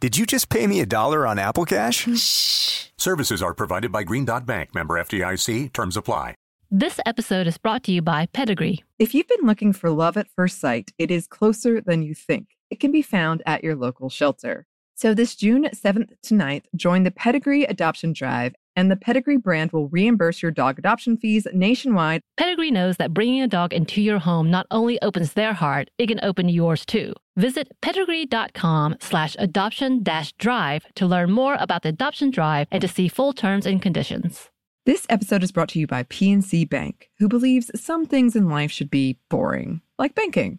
Did you just pay me a dollar on Apple Cash? Shh. Services are provided by Green Dot Bank, member FDIC. Terms apply. This episode is brought to you by Pedigree. If you've been looking for love at first sight, it is closer than you think. It can be found at your local shelter. So this June 7th to 9th, join the Pedigree Adoption Drive, and the Pedigree brand will reimburse your dog adoption fees nationwide. Pedigree knows that bringing a dog into your home not only opens their heart, it can open yours too. Visit pedigree.com slash adoption dash drive to learn more about the adoption drive and to see full terms and conditions. This episode is brought to you by PNC Bank, who believes some things in life should be boring, like banking.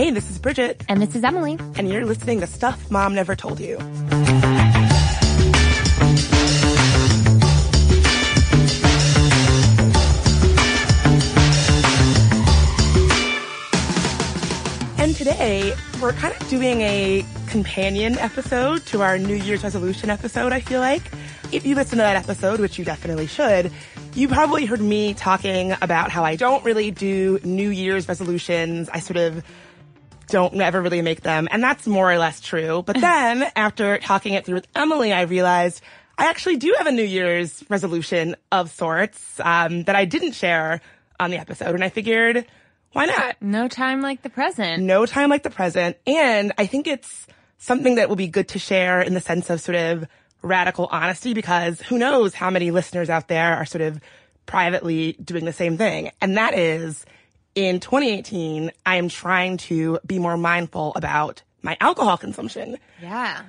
Hey, this is Bridget, And this is Emily. and you're listening to Stuff Mom Never Told You. And today, we're kind of doing a companion episode to our New Year's resolution episode, I feel like. If you listen to that episode, which you definitely should, you probably heard me talking about how I don't really do New Year's resolutions. I sort of don't ever really make them. And that's more or less true. But then after talking it through with Emily, I realized I actually do have a New Year's resolution of sorts, um, that I didn't share on the episode. And I figured, why not? No time like the present. No time like the present. And I think it's something that will be good to share in the sense of sort of radical honesty because who knows how many listeners out there are sort of privately doing the same thing. And that is in 2018, I am trying to be more mindful about my alcohol consumption. Yeah.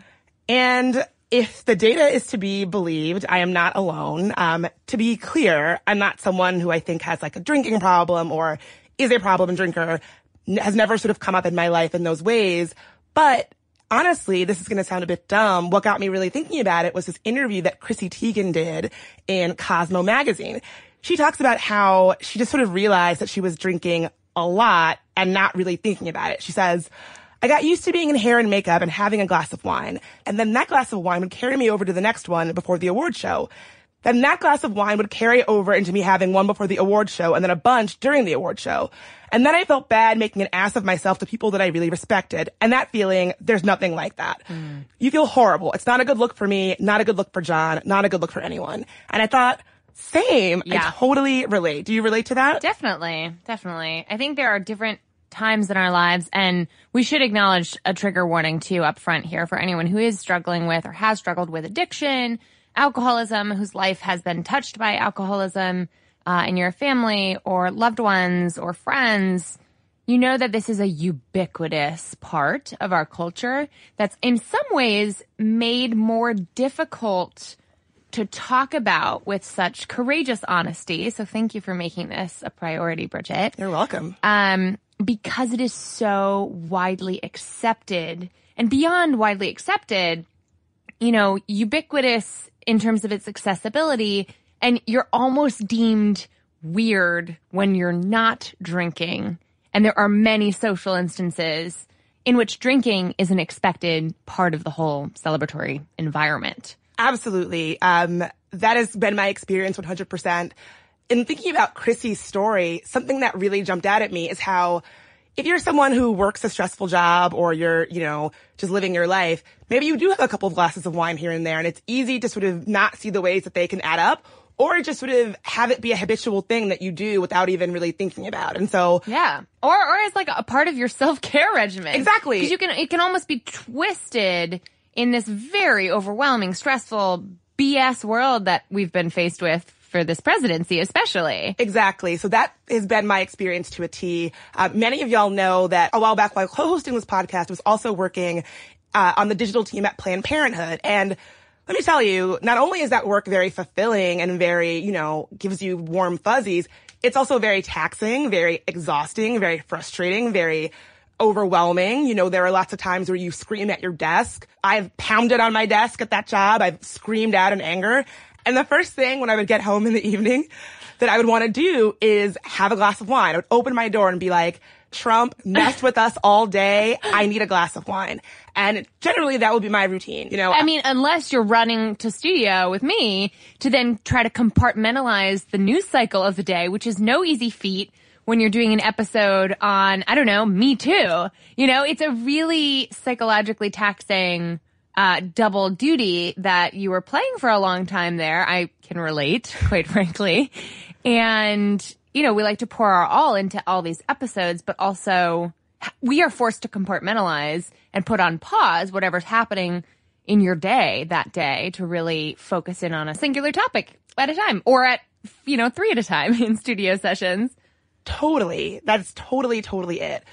And if the data is to be believed, I am not alone. Um, to be clear, I'm not someone who I think has like a drinking problem or is a problem drinker, n- has never sort of come up in my life in those ways. But honestly, this is going to sound a bit dumb. What got me really thinking about it was this interview that Chrissy Teigen did in Cosmo magazine. She talks about how she just sort of realized that she was drinking a lot and not really thinking about it. She says, I got used to being in hair and makeup and having a glass of wine. And then that glass of wine would carry me over to the next one before the award show. Then that glass of wine would carry over into me having one before the award show and then a bunch during the award show. And then I felt bad making an ass of myself to people that I really respected. And that feeling, there's nothing like that. Mm. You feel horrible. It's not a good look for me, not a good look for John, not a good look for anyone. And I thought, same. Yeah. I totally relate. Do you relate to that? Definitely. Definitely. I think there are different times in our lives and we should acknowledge a trigger warning too up front here for anyone who is struggling with or has struggled with addiction, alcoholism, whose life has been touched by alcoholism, uh, in your family or loved ones or friends. You know that this is a ubiquitous part of our culture that's in some ways made more difficult to talk about with such courageous honesty. So thank you for making this a priority, Bridget. You're welcome. Um, because it is so widely accepted and beyond widely accepted, you know, ubiquitous in terms of its accessibility. And you're almost deemed weird when you're not drinking. And there are many social instances in which drinking is an expected part of the whole celebratory environment. Absolutely. Um, that has been my experience 100%. In thinking about Chrissy's story, something that really jumped out at me is how if you're someone who works a stressful job or you're, you know, just living your life, maybe you do have a couple of glasses of wine here and there and it's easy to sort of not see the ways that they can add up or just sort of have it be a habitual thing that you do without even really thinking about. And so Yeah. Or or as like a part of your self-care regimen. Exactly. Because you can it can almost be twisted in this very overwhelming, stressful BS world that we've been faced with for this presidency, especially. Exactly. So that has been my experience to a T. Uh, many of y'all know that a while back while co-hosting this podcast, I was also working uh, on the digital team at Planned Parenthood. And let me tell you, not only is that work very fulfilling and very, you know, gives you warm fuzzies, it's also very taxing, very exhausting, very frustrating, very overwhelming. You know, there are lots of times where you scream at your desk. I've pounded on my desk at that job. I've screamed out in anger. And the first thing when I would get home in the evening that I would want to do is have a glass of wine. I would open my door and be like, Trump messed with us all day. I need a glass of wine. And generally that would be my routine, you know. I mean, unless you're running to studio with me to then try to compartmentalize the news cycle of the day, which is no easy feat when you're doing an episode on, I don't know, Me Too. You know, it's a really psychologically taxing uh, double duty that you were playing for a long time there. I can relate, quite frankly. And, you know, we like to pour our all into all these episodes, but also we are forced to compartmentalize and put on pause whatever's happening in your day that day to really focus in on a singular topic at a time or at, you know, three at a time in studio sessions. Totally. That's totally, totally it.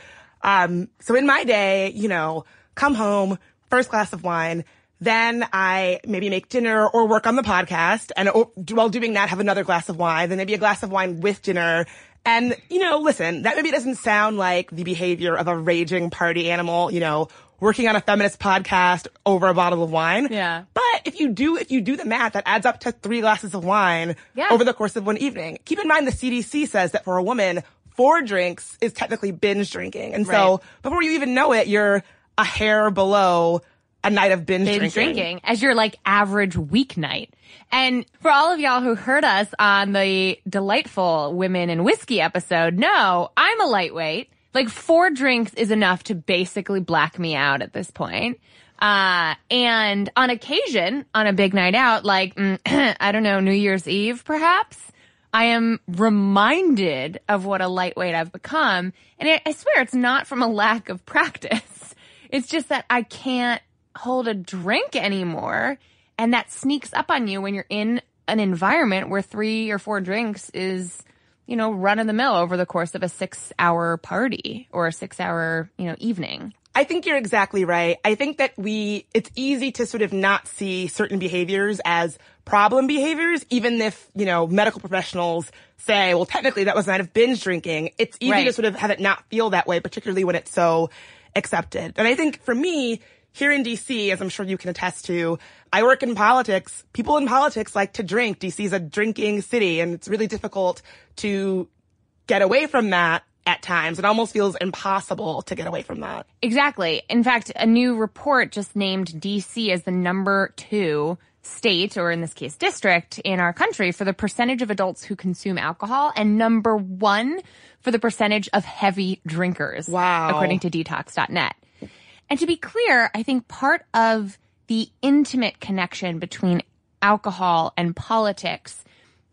Um, so in my day, you know, come home, first glass of wine, then I maybe make dinner or work on the podcast and while doing that have another glass of wine, then maybe a glass of wine with dinner. And, you know, listen, that maybe doesn't sound like the behavior of a raging party animal, you know, working on a feminist podcast over a bottle of wine. Yeah. But if you do, if you do the math, that adds up to three glasses of wine Yeah. over the course of one evening. Keep in mind the CDC says that for a woman, four drinks is technically binge drinking. And so before you even know it, you're a hair below a night of binge, binge drinking. drinking as your like average weeknight. And for all of y'all who heard us on the delightful women and whiskey episode, no, I'm a lightweight. Like four drinks is enough to basically black me out at this point. Uh, and on occasion, on a big night out, like, mm, I don't know, New Year's Eve perhaps, I am reminded of what a lightweight I've become. And I, I swear it's not from a lack of practice. It's just that I can't hold a drink anymore. And that sneaks up on you when you're in an environment where three or four drinks is, you know, run of the mill over the course of a six hour party or a six hour, you know, evening. I think you're exactly right. I think that we, it's easy to sort of not see certain behaviors as problem behaviors, even if, you know, medical professionals say, well, technically that was a night of binge drinking. It's easy Right. to sort of have it not feel that way, particularly when it's so accepted. And I think for me, here in DC, as I'm sure you can attest to, I work in politics. People in politics like to drink. DC is a drinking city and it's really difficult to get away from that at times. It almost feels impossible to get away from that. Exactly. In fact, a new report just named DC as the number two state, or in this case, district in our country for the percentage of adults who consume alcohol and number one for the percentage of heavy drinkers. Wow. According to detox.net. And to be clear, I think part of the intimate connection between alcohol and politics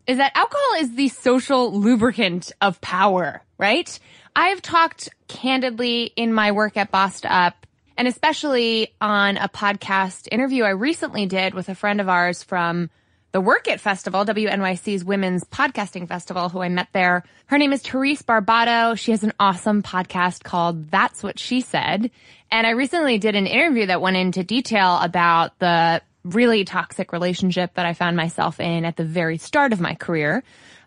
is that alcohol is the social lubricant of power, right? I've talked candidly in my work at Bossed Up and especially on a podcast interview I recently did with a friend of ours from the Werk It Festival, WNYC's Women's Podcasting Festival, who I met there. Her name is Therese Barbado. She has an awesome podcast called That's What She Said. And I recently did an interview that went into detail about the really toxic relationship that I found myself in at the very start of my career.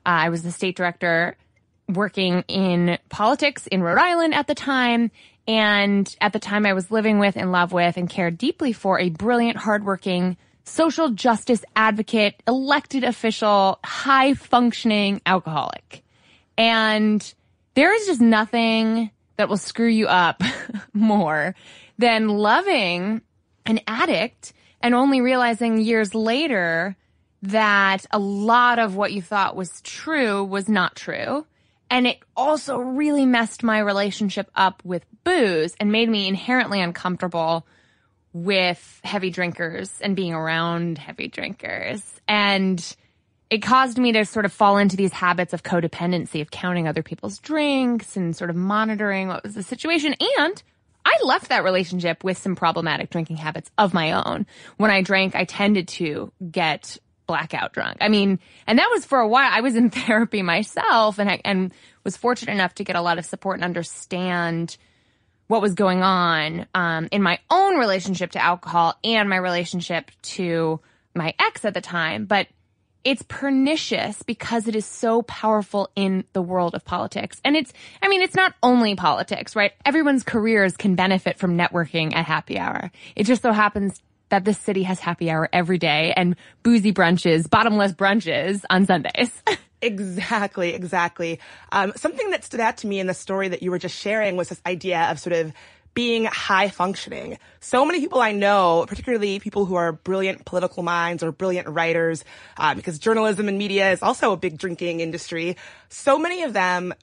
Uh, I was the state director working in politics in Rhode Island at the time. And at the time I was living with, in love with, and cared deeply for a brilliant, hardworking social justice advocate, elected official, high functioning alcoholic. And there is just nothing that will screw you up more than loving an addict and only realizing years later that a lot of what you thought was true was not true. And it also really messed my relationship up with booze and made me inherently uncomfortable with heavy drinkers and being around heavy drinkers. And it caused me to sort of fall into these habits of codependency of counting other people's drinks and sort of monitoring what was the situation and I left that relationship with some problematic drinking habits of my own. When I drank, I tended to get blackout drunk. I mean, and that was for a while. I was in therapy myself and I, and was fortunate enough to get a lot of support and understand what was going on um, in my own relationship to alcohol and my relationship to my ex at the time. But it's pernicious because it is so powerful in the world of politics. And it's, I mean, it's not only politics, right? Everyone's careers can benefit from networking at happy hour. It just so happens that this city has happy hour every day and boozy brunches, bottomless brunches on Sundays. Exactly, exactly. Um, something that stood out to me in the story that you were just sharing was this idea of sort of being high functioning. So many people I know, particularly people who are brilliant political minds or brilliant writers, uh, because journalism and media is also a big drinking industry. So many of them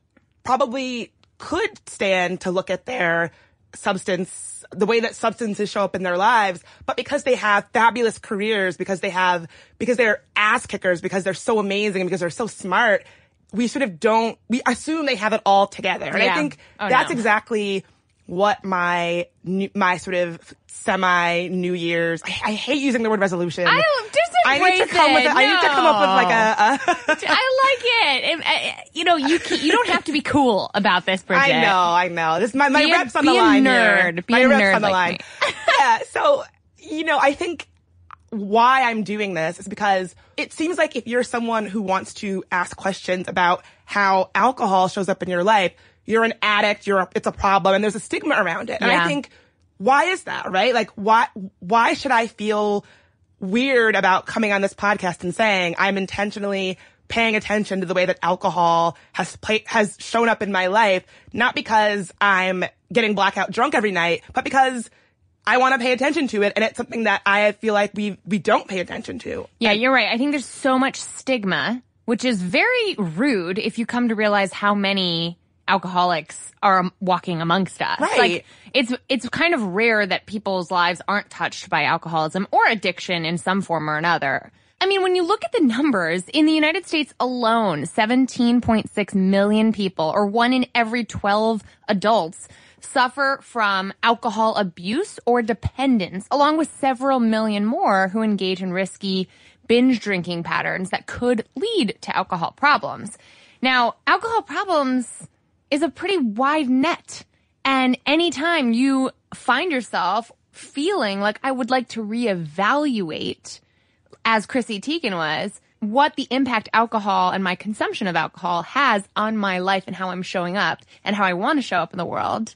probably could stand to look at their substance the way that substances show up in their lives, but because they have fabulous careers, because they have, because they're ass kickers, because they're so amazing, because they're so smart, we sort of don't, we assume they have it all together. And Yeah. I think Oh, that's no. exactly what my, my sort of semi New Year's, I, I hate using the word resolution. I don't, just I need to come with it. a, I need to come up with like a, a I like it. Uh, you know, you can, you don't have to be cool about this, Bridget. I know, I know. This my my Be a- reps on be the a line nerd. here. Be my a reps nerd on the like line. yeah. So you know, I think why I'm doing this is because it seems like if you're someone who wants to ask questions about how alcohol shows up in your life, you're an addict. You're a, it's a problem, and there's a stigma around it. And Yeah. I think why is that right? Like why why should I feel weird about coming on this podcast and saying I'm intentionally paying attention to the way that alcohol has played, has shown up in my life, not because I'm getting blackout drunk every night, but because I want to pay attention to it. And it's something that I feel like we, we don't pay attention to. Yeah, you're right. I think there's so much stigma, which is very rude if you come to realize how many alcoholics are walking amongst us. Right. Like it's it's kind of rare that people's lives aren't touched by alcoholism or addiction in some form or another. I mean, when you look at the numbers, in the United States alone, 17.6 million people, or one in every 12 adults, suffer from alcohol abuse or dependence, along with several million more who engage in risky binge drinking patterns that could lead to alcohol problems. Now, alcohol problems is a pretty wide net. And anytime you find yourself feeling like I would like to reevaluate as Chrissy Teigen was, what the impact alcohol and my consumption of alcohol has on my life and how I'm showing up and how I want to show up in the world.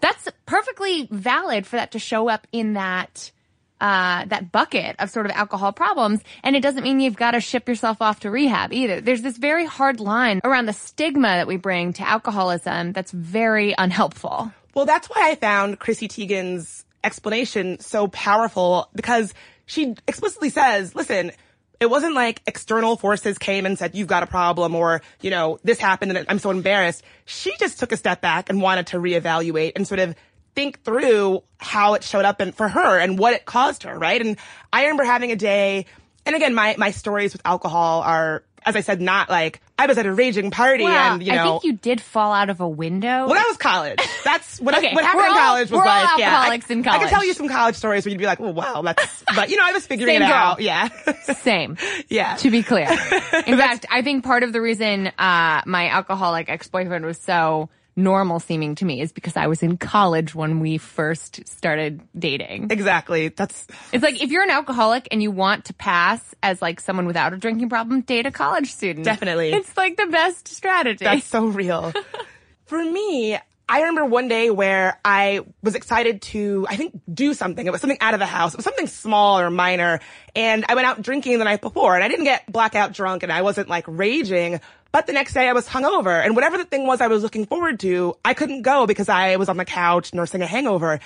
That's perfectly valid for that to show up in that uh, that bucket of sort of alcohol problems. And it doesn't mean you've got to ship yourself off to rehab either. There's this very hard line around the stigma that we bring to alcoholism that's very unhelpful. Well, that's why I found Chrissy Teigen's explanation so powerful because she explicitly says, listen, it wasn't like external forces came and said, you've got a problem or, you know, this happened and I'm so embarrassed. She just took a step back and wanted to reevaluate and sort of think through how it showed up and for her and what it caused her, right? And I remember having a day, and again, my, my stories with alcohol are, as I said, not like I was at a raging party Well, and, you know. I think you did fall out of a window. well, that was college. That's what, I, Okay, what happened we're in college was we're all like, yeah. I, alcoholics in I can tell you some college stories where you'd be like, oh wow, that's, but you know, I was figuring Same it girl. out. Yeah. Same. yeah. to be clear. In fact, I think part of the reason uh, my alcoholic ex-boyfriend was so normal seeming to me is because I was in college when we first started dating. Exactly. That's, It's like if you're an alcoholic and you want to pass as like someone without a drinking problem, date a college student. Definitely. It's like the best strategy. that's so real. For me, I remember one day where I was excited to, I think, do something. It was something out of the house. It was something small or minor. And I went out drinking the night before and I didn't get blackout drunk and I wasn't like raging. But the next day I was hungover and whatever the thing was I was looking forward to, I couldn't go because I was on the couch nursing a hangover.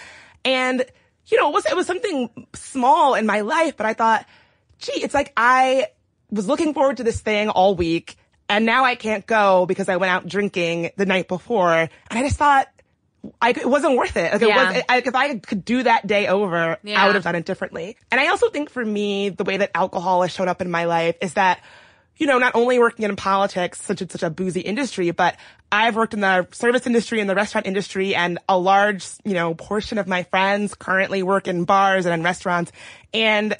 And, you know, it was, it was something small in my life, but I thought, gee, it's like I was looking forward to this thing all week and now I can't go because I went out drinking the night before. And I just thought, I, it wasn't worth it. Like it Yeah. was, I, if I could do that day over, Yeah. I would have done it differently. And I also think for me, the way that alcohol has shown up in my life is that you know, not only working in politics, such a, such a boozy industry, but I've worked in the service industry and the restaurant industry and a large, you know, portion of my friends currently work in bars and in restaurants. And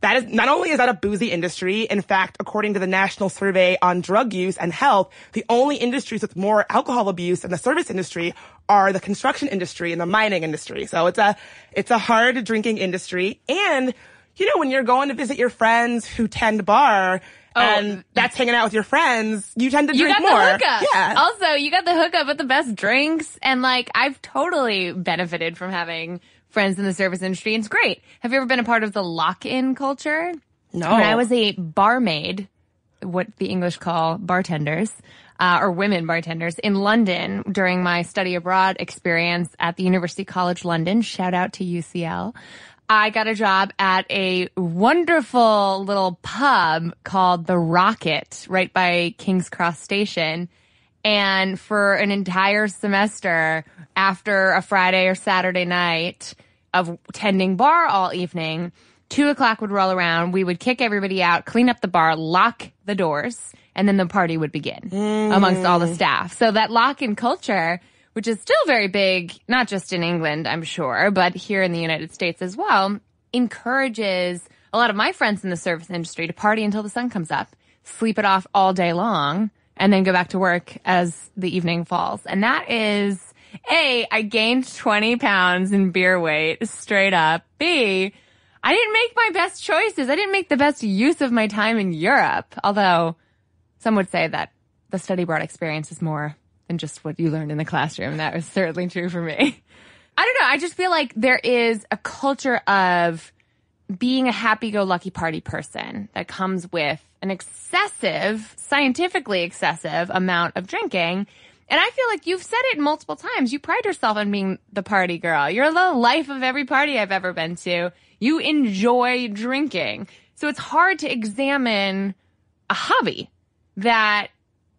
that is not only is that a boozy industry, in fact, according to the National Survey on Drug Use and Health, the only industries with more alcohol abuse in the service industry are the construction industry and the mining industry. So it's a it's a hard drinking industry. And you know, when you're going to visit your friends who tend bar, Oh. and that's hanging out with your friends, you tend to You drink got more. the hookup. Yeah. Also, you got the hookup with the best drinks. And like, I've totally benefited from having friends in the service industry. It's great. Have you ever been a part of the lock-in culture? no. When I was a barmaid, what the English call bartenders, uh, or women bartenders in London during my study abroad experience at the University College London, shout out to UCL. I got a job at a wonderful little pub called The Rocket right by King's Cross Station. And for an entire semester after a Friday or Saturday night of tending bar all evening, two o'clock would roll around. We would kick everybody out, clean up the bar, lock the doors, and then the party would begin mm. amongst all the staff. So that lock in culture, which is still very big, not just in England, I'm sure, but here in the United States as well, encourages a lot of my friends in the service industry to party until the sun comes up, sleep it off all day long, and then go back to work as the evening falls. And that is A, I gained 20 pounds in beer weight straight up. B, I didn't make my best choices. I didn't make the best use of my time in Europe. Although some would say that the study abroad experience is more than just what you learned in the classroom. That was certainly true for me. I don't know. I just feel like there is a culture of being a happy-go-lucky party person that comes with an excessive, scientifically excessive amount of drinking. And I feel like you've said it multiple times. You pride yourself on being the party girl. You're the life of every party I've ever been to. You enjoy drinking. So it's hard to examine a hobby that,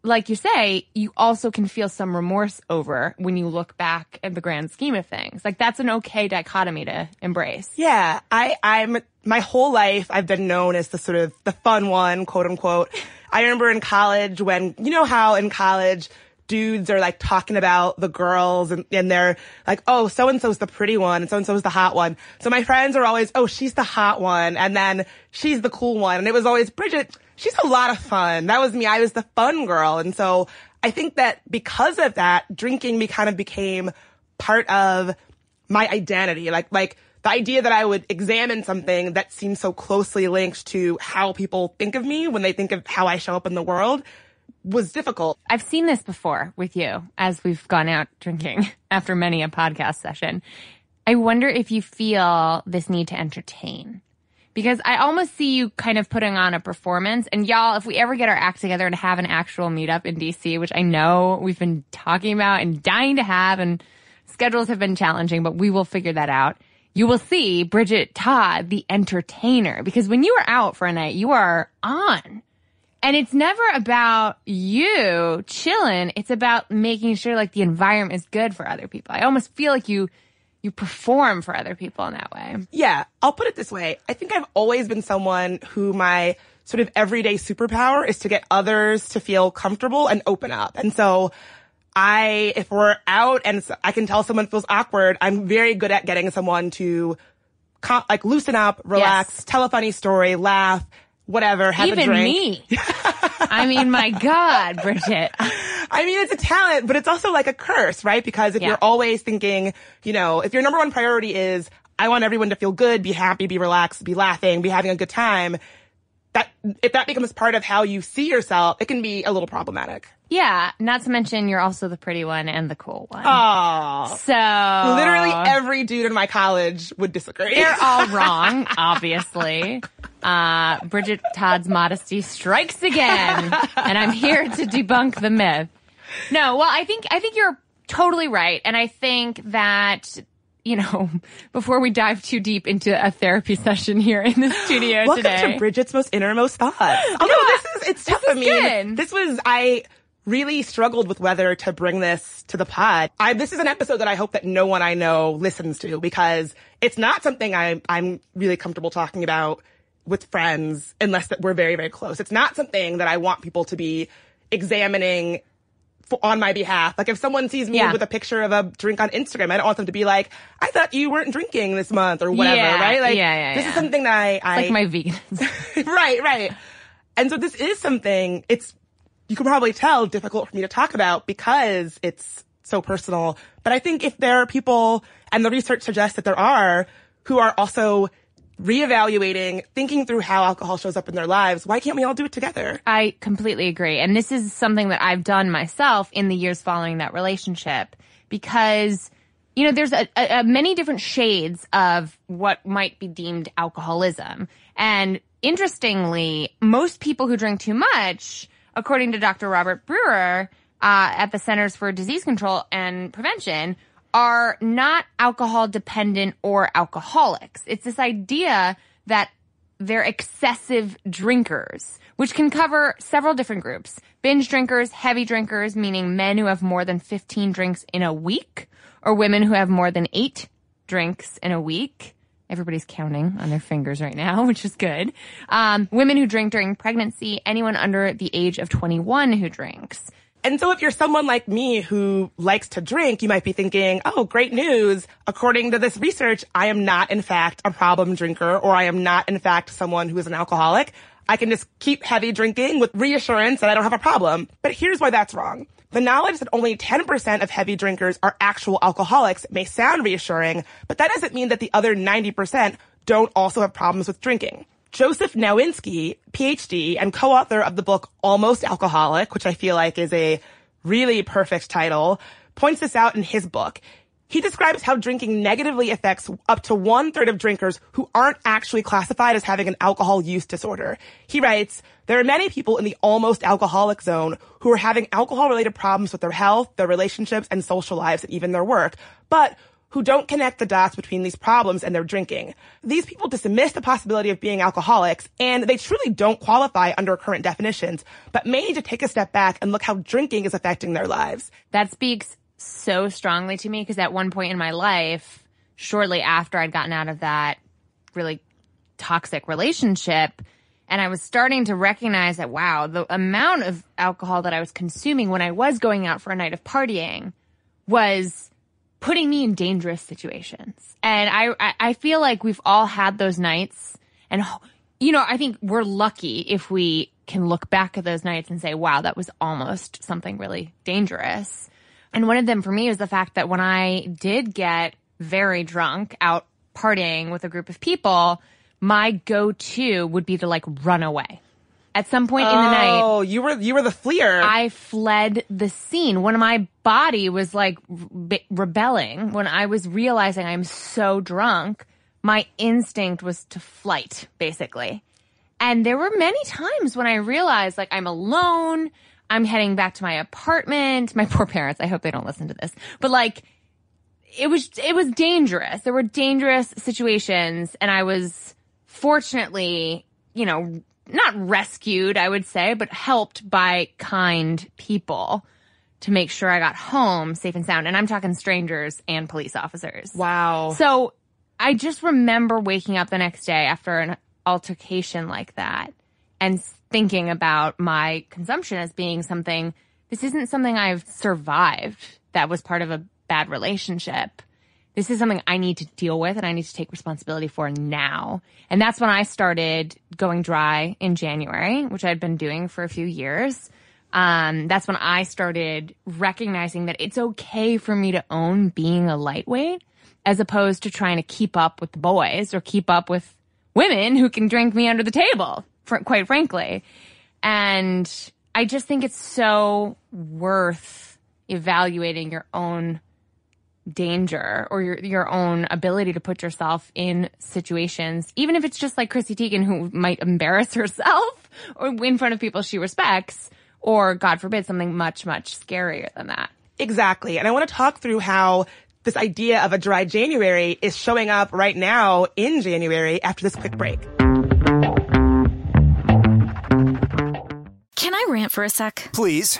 like you say, you also can feel some remorse over when you look back at the grand scheme of things. Like that's an okay dichotomy to embrace. Yeah, I, I'm, my whole life I've been known as the sort of the fun one, quote unquote. I remember in college when, you know how in college dudes are like talking about the girls and, and they're like, oh, so and so's the pretty one and so and so's the hot one. So my friends are always, oh, she's the hot one and then she's the cool one. And it was always Bridget, she's a lot of fun. That was me. I was the fun girl. And so I think that because of that, drinking me kind of became part of my identity. Like, like the idea that I would examine something that seems so closely linked to how people think of me when they think of how I show up in the world was difficult. I've seen this before with you as we've gone out drinking after many a podcast session. I wonder if you feel this need to entertain. Because I almost see you kind of putting on a performance. And y'all, if we ever get our act together and have an actual meetup in DC, which I know we've been talking about and dying to have, and schedules have been challenging, but we will figure that out. You will see Bridget Todd, the entertainer, because when you are out for a night, you are on. And it's never about you chilling. It's about making sure like the environment is good for other people. I almost feel like you, you perform for other people in that way. Yeah, I'll put it this way. I think I've always been someone who my sort of everyday superpower is to get others to feel comfortable and open up. And so I, if we're out and I can tell someone feels awkward, I'm very good at getting someone to co- like loosen up, relax, Yes. tell a funny story, laugh, whatever, have a Even drink. me. I mean, my God, Bridget. I mean, it's a talent, but it's also like a curse, right? Because if Yeah. you're always thinking, you know, if your number one priority is, I want everyone to feel good, be happy, be relaxed, be laughing, be having a good time, that, if that becomes part of how you see yourself, it can be a little problematic. Yeah. Not to mention you're also the pretty one and the cool one. Aww. so Literally every dude in my college would disagree. they're all wrong, obviously. Uh, Bridget Todd's modesty strikes again, and I'm here to debunk the myth. No, well, I think I think you're totally right, and I think that you know before we dive too deep into a therapy session here in the studio Welcome today, to Bridget's most innermost thoughts. Although this is, it's tough. I mean, this was, I really struggled with whether to bring this to the pod. I, this is an episode that I hope that no one I know listens to because it's not something I, I'm really comfortable talking about with friends unless that we're very, very close. It's not something that I want people to be examining for, on my behalf. Like if someone sees me Yeah. with a picture of a drink on Instagram, I don't want them to be like, I thought you weren't drinking this month or whatever, Yeah, right? Like yeah, this is something that I, I like my vegans. right, right. And so this is something it's you can probably tell difficult for me to talk about because it's so personal. But I think if there are people and the research suggests that there are who are also reevaluating, thinking through how alcohol shows up in their lives, why can't we all do it together? I completely agree. And this is something that I've done myself in the years following that relationship because, you know, there's a, a, a many different shades of what might be deemed alcoholism. And interestingly, most people who drink too much, according to Dr. Robert Brewer, uh, at the Centers for Disease Control and Prevention, are not alcohol dependent or alcoholics. It's this idea that they're excessive drinkers, which can cover several different groups. Binge drinkers, heavy drinkers, meaning men who have more than 15 drinks in a week, or women who have more than eight drinks in a week. Everybody's counting on their fingers right now, which is good. Um, women who drink during pregnancy, anyone under the age of 21 who drinks. And so if you're someone like me who likes to drink, you might be thinking, oh, great news. According to this research, I am not in fact a problem drinker or I am not in fact someone who is an alcoholic. I can just keep heavy drinking with reassurance that I don't have a problem. But here's why that's wrong. The knowledge that only 10% of heavy drinkers are actual alcoholics may sound reassuring, but that doesn't mean that the other 90% don't also have problems with drinking. Joseph Nowinski, PhD and co-author of the book Almost Alcoholic, which I feel like is a really perfect title, points this out in his book. He describes how drinking negatively affects up to one third of drinkers who aren't actually classified as having an alcohol use disorder. He writes, there are many people in the almost alcoholic zone who are having alcohol related problems with their health, their relationships, and social lives, and even their work, but who don't connect the dots between these problems and their drinking. These people dismiss the possibility of being alcoholics, and they truly don't qualify under current definitions, but may need to take a step back and look how drinking is affecting their lives. That speaks so strongly to me because at one point in my life, shortly after I'd gotten out of that really toxic relationship, and I was starting to recognize that, wow, the amount of alcohol that I was consuming when I was going out for a night of partying was putting me in dangerous situations. And I, I, feel like we've all had those nights and, you know, I think we're lucky if we can look back at those nights and say, wow, that was almost something really dangerous. And one of them for me was the fact that when I did get very drunk out partying with a group of people, my go-to would be to like run away. At some point in the night, Oh, you were, you were the fleer. I fled the scene when my body was like re- rebelling. When I was realizing I'm so drunk, my instinct was to flight, basically. And there were many times when I realized like I'm alone. I'm heading back to my apartment. My poor parents. I hope they don't listen to this, but like it was, it was dangerous. There were dangerous situations and I was fortunately, you know, not rescued, I would say, but helped by kind people to make sure I got home safe and sound. And I'm talking strangers and police officers. wow. So I just remember waking up the next day after an altercation like that and thinking about my consumption as being something, this isn't something I've survived that was part of a bad relationship. This is something I need to deal with and I need to take responsibility for now. And that's when I started going dry in January, which I'd been doing for a few years. Um, that's when I started recognizing that it's okay for me to own being a lightweight as opposed to trying to keep up with the boys or keep up with women who can drink me under the table, fr- quite frankly. And I just think it's so worth evaluating your own danger or your your own ability to put yourself in situations, even if it's just like Chrissy Teigen who might embarrass herself or in front of people she respects, or God forbid something much much scarier than that. Exactly. And I want to talk through how this idea of a dry January is showing up right now in January after this quick break. Can I rant for a sec? Please.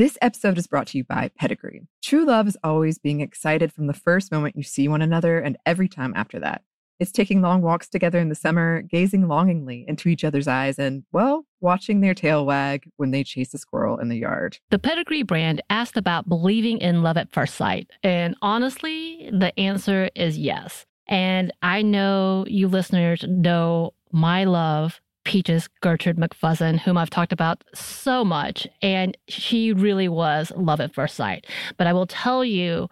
This episode is brought to you by Pedigree. True love is always being excited from the first moment you see one another and every time after that. It's taking long walks together in the summer, gazing longingly into each other's eyes, and, well, watching their tail wag when they chase a squirrel in the yard. The Pedigree brand asked about believing in love at first sight. And honestly, the answer is yes. And I know you listeners know my love Peaches Gertrude McFuzzin, whom I've talked about so much. And she really was love at first sight. But I will tell you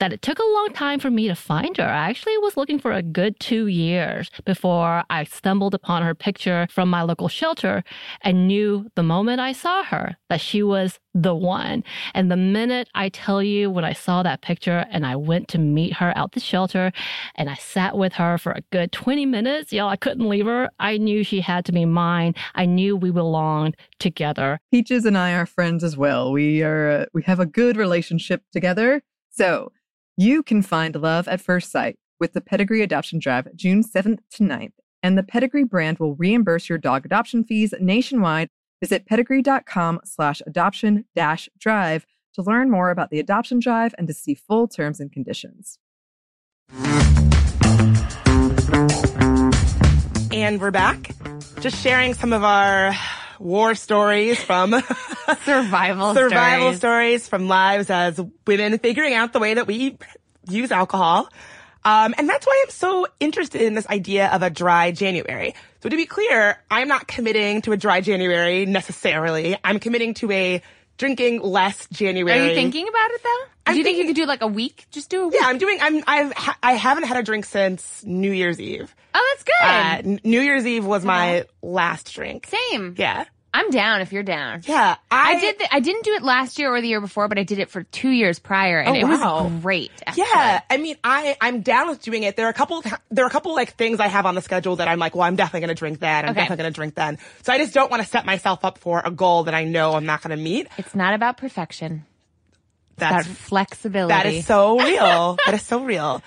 that it took a long time for me to find her. I actually was looking for a good two years before I stumbled upon her picture from my local shelter and knew the moment I saw her that she was the one. And the minute I tell you when I saw that picture and I went to meet her out the shelter and I sat with her for a good 20 minutes, y'all, I couldn't leave her. I knew she had to be mine. I knew we belonged together. Peaches and I are friends as well. We are we have a good relationship together. So, you can find love at first sight with the Pedigree Adoption Drive June 7th to 9th, and the Pedigree brand will reimburse your dog adoption fees nationwide. Visit pedigree.com slash adoption dash drive to learn more about the adoption drive and to see full terms and conditions. And we're back, just sharing some of our war stories from Survival survival stories. stories from lives as women figuring out the way that we use alcohol. Um, and that's why I'm so interested in this idea of a dry January. So to be clear, I'm not committing to a dry January necessarily. I'm committing to a drinking less January. Are you thinking about it though? Do you think you could do like a week? Just do a week. Yeah, I'm doing. I'm. I've. Ha- I haven't had a drink since New Year's Eve. Oh, that's good. Uh, New Year's Eve was my last drink. Same. Yeah. I'm down if you're down. Yeah. I, I did. The, I didn't do it last year or the year before, but I did it for two years prior, and Oh, it wow. was great. Actually. Yeah, I mean, I I'm down with doing it. There are a couple. There are a couple like things I have on the schedule that I'm like, well, I'm definitely going to drink that. I'm Okay. definitely going to drink then. So I just don't want to set myself up for a goal that I know I'm not going to meet. It's not about perfection. That's That flexibility. that is so real. that is so real.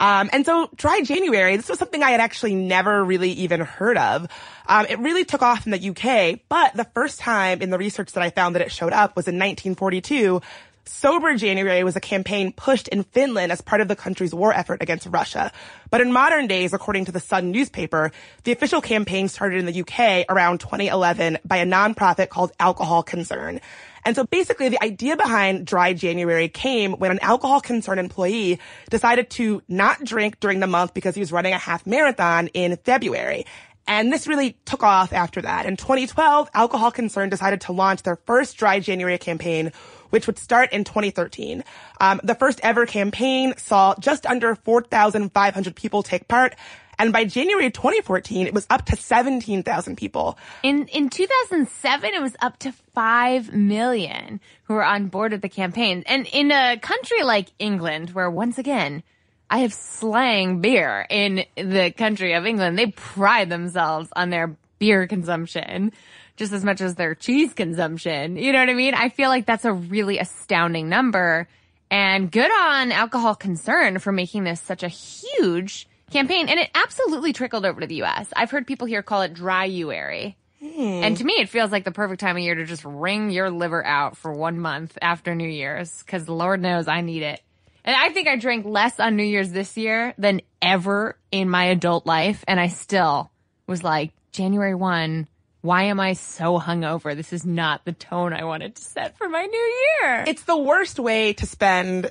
Um, and so dry January, this was something I had actually never really even heard of. Um, it really took off in the UK, but the first time in the research that I found that it showed up was in 1942. Sober January was a campaign pushed in Finland as part of the country's war effort against Russia. But in modern days, according to the Sun newspaper, the official campaign started in the UK around 2011 by a nonprofit called Alcohol Concern. And so basically the idea behind Dry January came when an alcohol concern employee decided to not drink during the month because he was running a half marathon in February. And this really took off after that. In 2012, Alcohol Concern decided to launch their first Dry January campaign, which would start in 2013. Um, the first ever campaign saw just under 4,500 people take part. And by January 2014, it was up to 17,000 people. In in 2007, it was up to five million who were on board with the campaign, and in a country like England, where once again. I have slang beer in the country of England. They pride themselves on their beer consumption just as much as their cheese consumption. You know what I mean? I feel like that's a really astounding number. And good on Alcohol Concern for making this such a huge campaign. And it absolutely trickled over to the US. I've heard people here call it dryuary. Hmm. And to me, it feels like the perfect time of year to just wring your liver out for one month after New Year's, because the Lord knows I need it. And I think I drank less on New Year's this year than ever in my adult life. And I still was like, January 1, why am I so hungover? This is not the tone I wanted to set for my new year. It's the worst way to spend.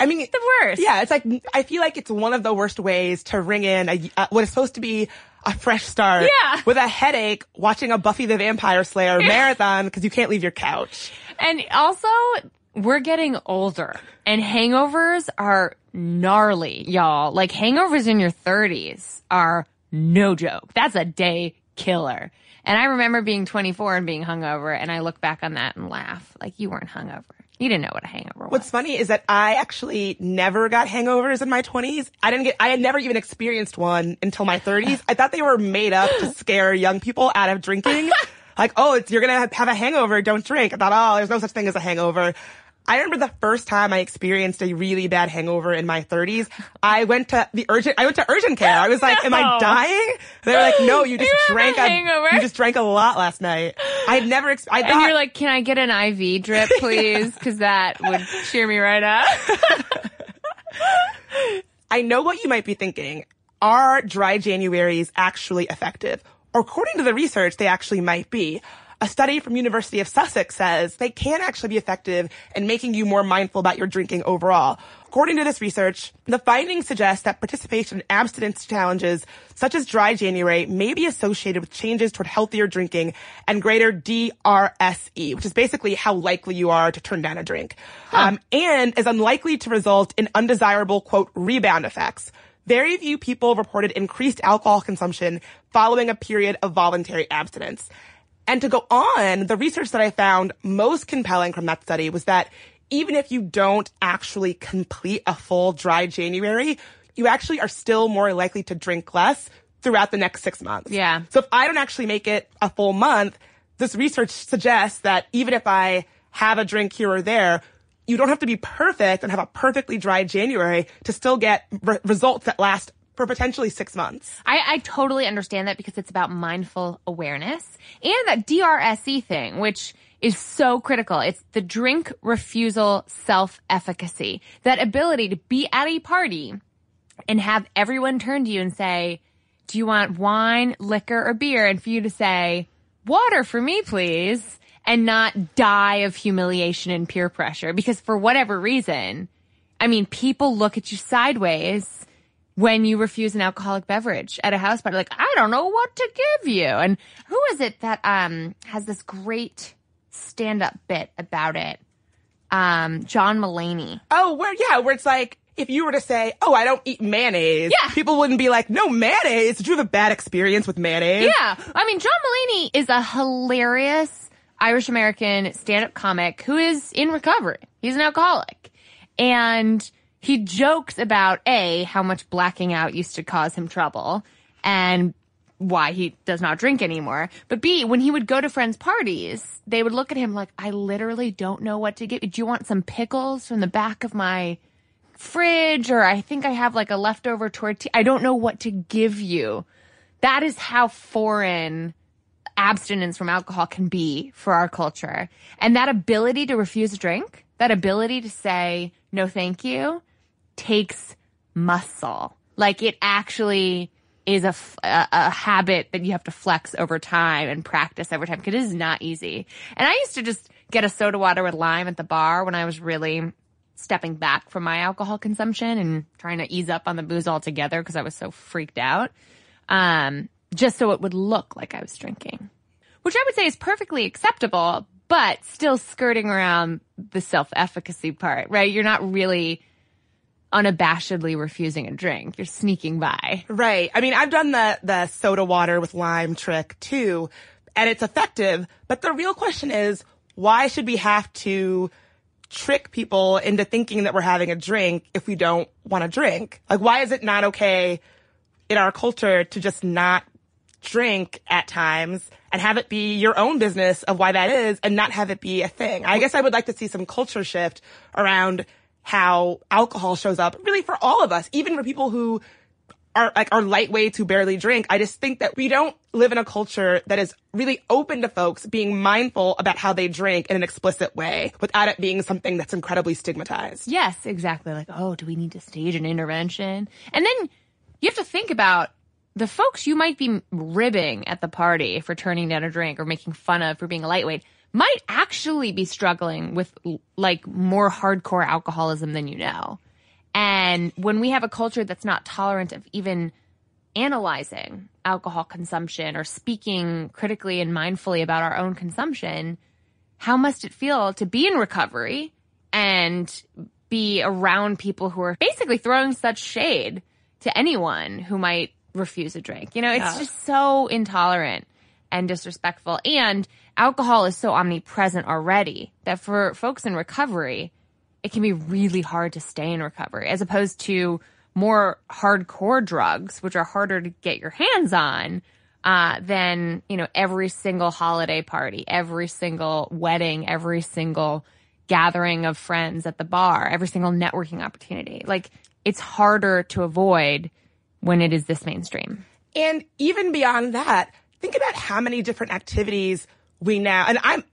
I mean, the worst. Yeah, it's like I feel like it's one of the worst ways to ring in a, uh, what is supposed to be a fresh start. Yeah. With a headache, watching a Buffy the Vampire Slayer marathon because you can't leave your couch. And also, we're getting older and hangovers are gnarly, y'all. Like hangovers in your 30s are no joke. That's a day killer. And I remember being 24 and being hungover and I look back on that and laugh. Like you weren't hungover. You didn't know what a hangover was. What's funny is that I actually never got hangovers in my 20s. I didn't get, I had never even experienced one until my 30s. I thought they were made up to scare young people out of drinking. like, oh, it's, you're gonna have a hangover, don't drink. I thought, oh, there's no such thing as a hangover. I remember the first time I experienced a really bad hangover in my 30s. I went to the urgent, I went to urgent care. I was like, am I dying? They were like, no, you just You have a drank hangover? you just drank a lot last night. I had never, ex- I and you're like, can I get an IV drip, please? Cause that would cheer me right up. I know what you might be thinking. Are dry Januaries actually effective? According to the research, they actually might be. A study from University of Sussex says they can actually be effective in making you more mindful about your drinking overall. According to this research, the findings suggest that participation in abstinence challenges such as dry January may be associated with changes toward healthier drinking and greater DRSE, which is basically how likely you are to turn down a drink, um, and is unlikely to result in undesirable quote rebound effects. Very few people reported increased alcohol consumption following a period of voluntary abstinence. And to go on, the research that I found most compelling from that study was that even if you don't actually complete a full dry January, you actually are still more likely to drink less throughout the next six months. Yeah. So if I don't actually make it a full month, this research suggests that even if I have a drink here or there, you don't have to be perfect and have a perfectly dry January to still get re- results that last for potentially six months. I, I totally understand that because it's about mindful awareness and that DRSE thing, which is so critical. It's the drink refusal self efficacy. That ability to be at a party and have everyone turn to you and say, do you want wine, liquor, or beer? And for you to say, water for me, please. And not die of humiliation and peer pressure because for whatever reason, I mean, people look at you sideways when you refuse an alcoholic beverage at a house party. Like, I don't know what to give you. And who is it that um has this great stand up bit about it? Um, John Mulaney. Oh, where, yeah, where it's like, if you were to say, oh, I don't eat mayonnaise, Yeah. people wouldn't be like, no mayonnaise. Did you have a bad experience with mayonnaise? Yeah. I mean, John Mulaney is a hilarious Irish American stand up comic who is in recovery. He's an alcoholic. And he jokes about A, how much blacking out used to cause him trouble and why he does not drink anymore. But B, when he would go to friends' parties, they would look at him like, I literally don't know what to give. you. Do you want some pickles from the back of my fridge? Or I think I have like a leftover tortilla. I don't know what to give you. That is how foreign abstinence from alcohol can be for our culture. And that ability to refuse a drink, that ability to say, no, thank you, takes muscle. Like it actually is a a habit that you have to flex over time and practice over time because it is not easy. And I used to just get a soda water with lime at the bar when I was really stepping back from my alcohol consumption and trying to ease up on the booze altogether because I was so freaked out. Um, just so it would look like I was drinking, which I would say is perfectly acceptable, but still skirting around the self efficacy part, right? You're not really unabashedly refusing a drink. You're sneaking by. Right. I mean, I've done the, the soda water with lime trick too, and it's effective. But the real question is, why should we have to trick people into thinking that we're having a drink if we don't want to drink? Like, why is it not okay in our culture to just not drink at times and have it be your own business of why that is and not have it be a thing? I guess I would like to see some culture shift around how alcohol shows up really for all of us, even for people who are like are lightweight who barely drink. I just think that we don't live in a culture that is really open to folks being mindful about how they drink in an explicit way without it being something that's incredibly stigmatized. Yes, exactly. Like, oh, do we need to stage an intervention? And then you have to think about the folks you might be ribbing at the party for turning down a drink or making fun of for being a lightweight might actually be struggling with like more hardcore alcoholism than you know. And when we have a culture that's not tolerant of even analyzing alcohol consumption or speaking critically and mindfully about our own consumption, how must it feel to be in recovery and be around people who are basically throwing such shade to anyone who might refuse a drink? You know, it's Yeah. just so intolerant and disrespectful. And alcohol is so omnipresent already that for folks in recovery, it can be really hard to stay in recovery as opposed to more hardcore drugs, which are harder to get your hands on. Uh, than you know every single holiday party, every single wedding, every single gathering of friends at the bar, every single networking opportunity. Like it's harder to avoid when it is this mainstream. And even beyond that, think about how many different activities we now, and I'm,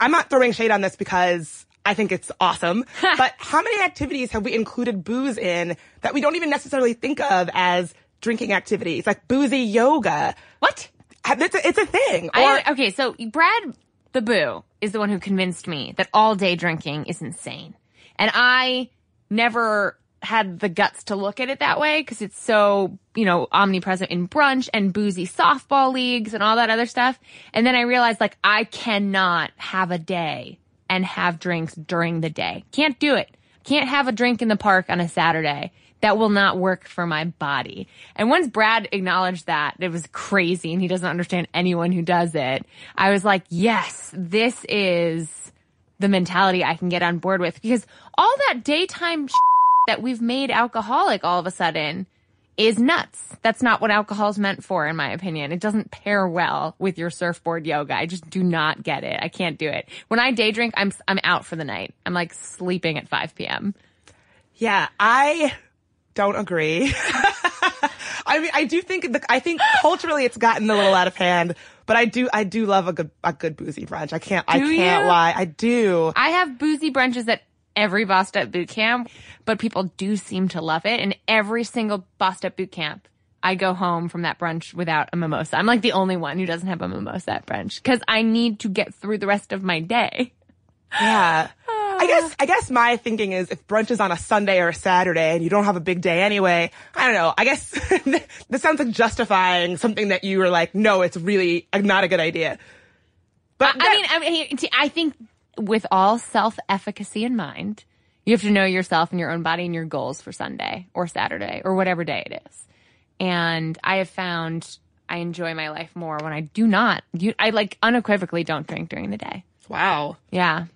I'm not throwing shade on this because I think it's awesome, but how many activities have we included booze in that we don't even necessarily think of as drinking activities, like boozy yoga? What? It's a, it's a thing. Or, I, okay, so Brad the Boo is the one who convinced me that all day drinking is insane. And I never had the guts to look at it that way because it's so, you know, omnipresent in brunch and boozy softball leagues and all that other stuff. And then I realized like I cannot have a day and have drinks during the day. Can't do it. Can't have a drink in the park on a Saturday. That will not work for my body. And once Brad acknowledged that, it was crazy and he doesn't understand anyone who does it. I was like, yes, this is the mentality I can get on board with because all that daytime that we've made alcoholic all of a sudden is nuts. That's not what alcohol's meant for, in my opinion. It doesn't pair well with your surfboard yoga. I just do not get it. I can't do it. When I day drink, I'm I'm out for the night. I'm like sleeping at 5 p.m. yeah, I don't agree. I mean, I do think the, I think culturally it's gotten a little out of hand, but I do I do love a good a good boozy brunch. I can't I can't you? lie. I do. I have boozy brunches at every Bossed Up boot camp, but people do seem to love it. And every single Bossed Up boot camp, I go home from that brunch without a mimosa. I'm like the only one who doesn't have a mimosa at brunch because I need to get through the rest of my day. Yeah. I guess, I guess my thinking is if brunch is on a Sunday or a Saturday and you don't have a big day anyway, I don't know. I guess this sounds like justifying something that you were like, no, it's really not a good idea. But I mean, I mean, I think with all self-efficacy in mind, you have to know yourself and your own body and your goals for Sunday or Saturday or whatever day it is. And I have found I enjoy my life more when I do not. You, I like unequivocally don't drink during the day. wow. Yeah.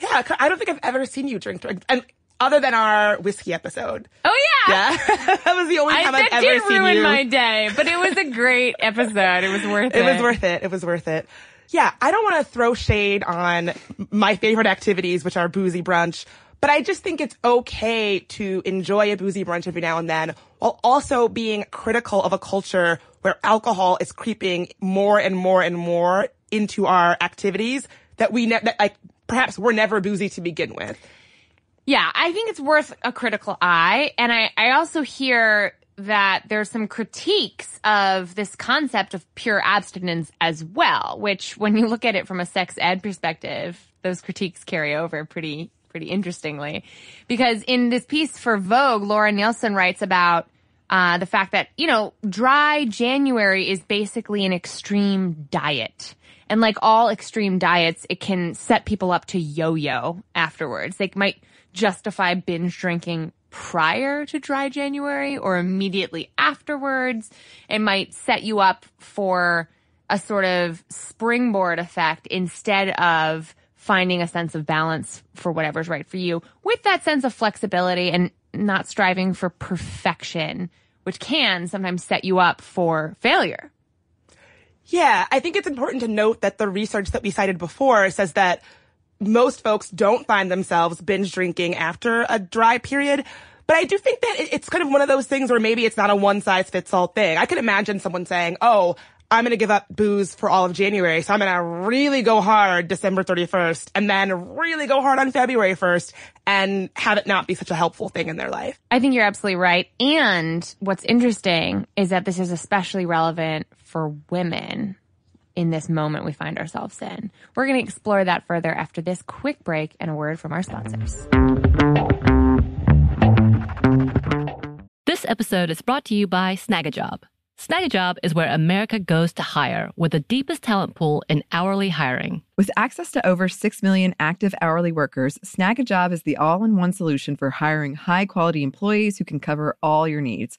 Yeah. I don't think I've ever seen you drink, drink and other than our whiskey episode. Oh yeah. Yeah. that was the only time I've that ever did seen ruin my day, but it was a great episode. It was worth it. It was worth it. It was worth it. Yeah, I don't want to throw shade on my favorite activities, which are boozy brunch, but I just think it's okay to enjoy a boozy brunch every now and then while also being critical of a culture where alcohol is creeping more and more and more into our activities that we ne- that like perhaps we're never boozy to begin with. Yeah, I think it's worth a critical eye. And I, I also hear that there's some critiques of this concept of pure abstinence as well, which when you look at it from a sex ed perspective, those critiques carry over pretty, pretty interestingly. Because in this piece for Vogue, Laura Nielsen writes about uh, the fact that, you know, dry January is basically an extreme diet. And like all extreme diets, it can set people up to yo-yo afterwards. They might justify binge drinking prior to dry January or immediately afterwards. It might set you up for a sort of springboard effect instead of finding a sense of balance for whatever's right for you with that sense of flexibility and not striving for perfection, which can sometimes set you up for failure. Yeah, I think it's important to note that the research that we cited before says that most folks don't find themselves binge drinking after a dry period. But I do think that it's kind of one of those things where maybe it's not a one size fits all thing. I can imagine someone saying, oh, I'm going to give up booze for all of January. So I'm going to really go hard December 31st and then really go hard on February 1st and have it not be such a helpful thing in their life. I think you're absolutely right. And what's interesting is that this is especially relevant for women in this moment we find ourselves in. We're going to explore that further after this quick break and a word from our sponsors. This episode is brought to you by Snagajob. Snagajob is where America goes to hire with the deepest talent pool in hourly hiring. With access to over 6 million active hourly workers, Snagajob is the all in one solution for hiring high quality employees who can cover all your needs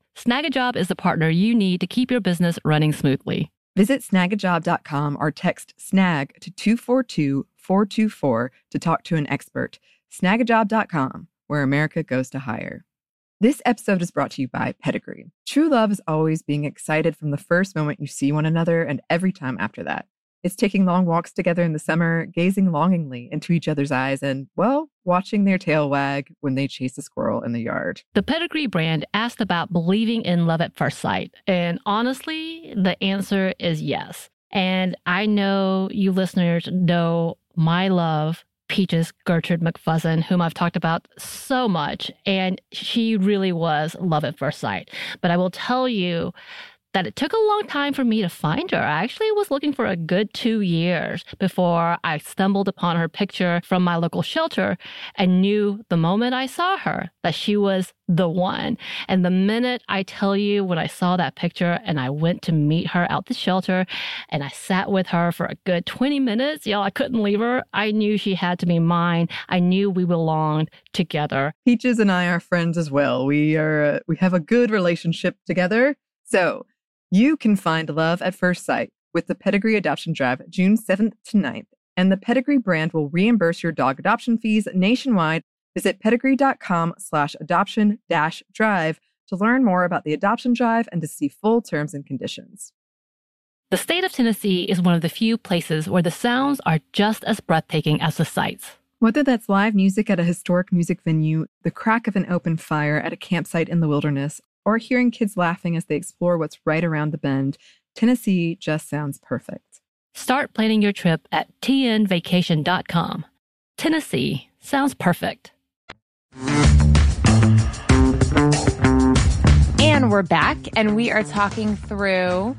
Snagajob is the partner you need to keep your business running smoothly. Visit snagajob.com or text snag to 242 424 to talk to an expert. Snagajob.com, where America goes to hire. This episode is brought to you by Pedigree. True love is always being excited from the first moment you see one another and every time after that. It's taking long walks together in the summer, gazing longingly into each other's eyes, and, well, watching their tail wag when they chase a squirrel in the yard. The Pedigree brand asked about believing in love at first sight. And honestly, the answer is yes. And I know you listeners know my love Peaches Gertrude McFuzzin, whom I've talked about so much, and she really was love at first sight. But I will tell you that it took a long time for me to find her. I actually was looking for a good two years before I stumbled upon her picture from my local shelter and knew the moment I saw her that she was the one. And the minute I tell you when I saw that picture and I went to meet her out the shelter and I sat with her for a good 20 minutes, y'all, I couldn't leave her. I knew she had to be mine. I knew we belonged together. Peaches and I are friends as well. We are we have a good relationship together. So, you can find love at first sight with the Pedigree Adoption Drive June 7th to 9th, and the Pedigree brand will reimburse your dog adoption fees nationwide. Visit pedigree.com slash adoption dash drive to learn more about the adoption drive and to see full terms and conditions. The state of Tennessee is one of the few places where the sounds are just as breathtaking as the sights. Whether that's live music at a historic music venue, the crack of an open fire at a campsite in the wilderness, or hearing kids laughing as they explore what's right around the bend, Tennessee just sounds perfect. Start planning your trip at tnvacation.com. Tennessee sounds perfect. And we're back, and we are talking through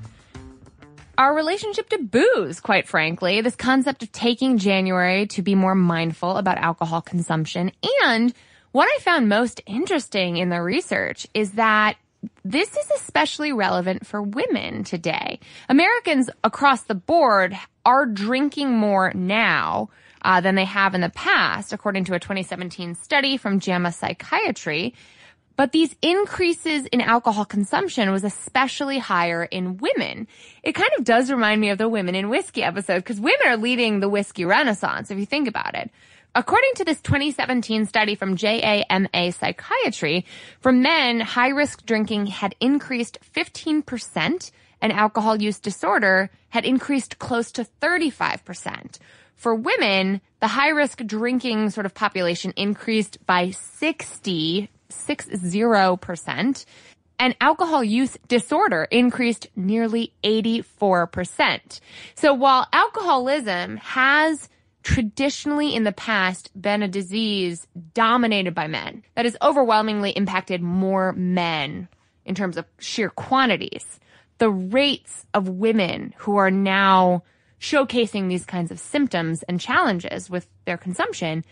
our relationship to booze, quite frankly. This concept of taking January to be more mindful about alcohol consumption and what I found most interesting in the research is that this is especially relevant for women today. Americans across the board are drinking more now uh, than they have in the past, according to a 2017 study from JAMA Psychiatry. But these increases in alcohol consumption was especially higher in women. It kind of does remind me of the women in whiskey episode because women are leading the whiskey renaissance if you think about it. According to this 2017 study from JAMA Psychiatry, for men, high risk drinking had increased 15% and alcohol use disorder had increased close to 35%. For women, the high risk drinking sort of population increased by 60, 60%, and alcohol use disorder increased nearly 84%. So while alcoholism has traditionally in the past been a disease dominated by men that has overwhelmingly impacted more men in terms of sheer quantities. The rates of women who are now showcasing these kinds of symptoms and challenges with their consumption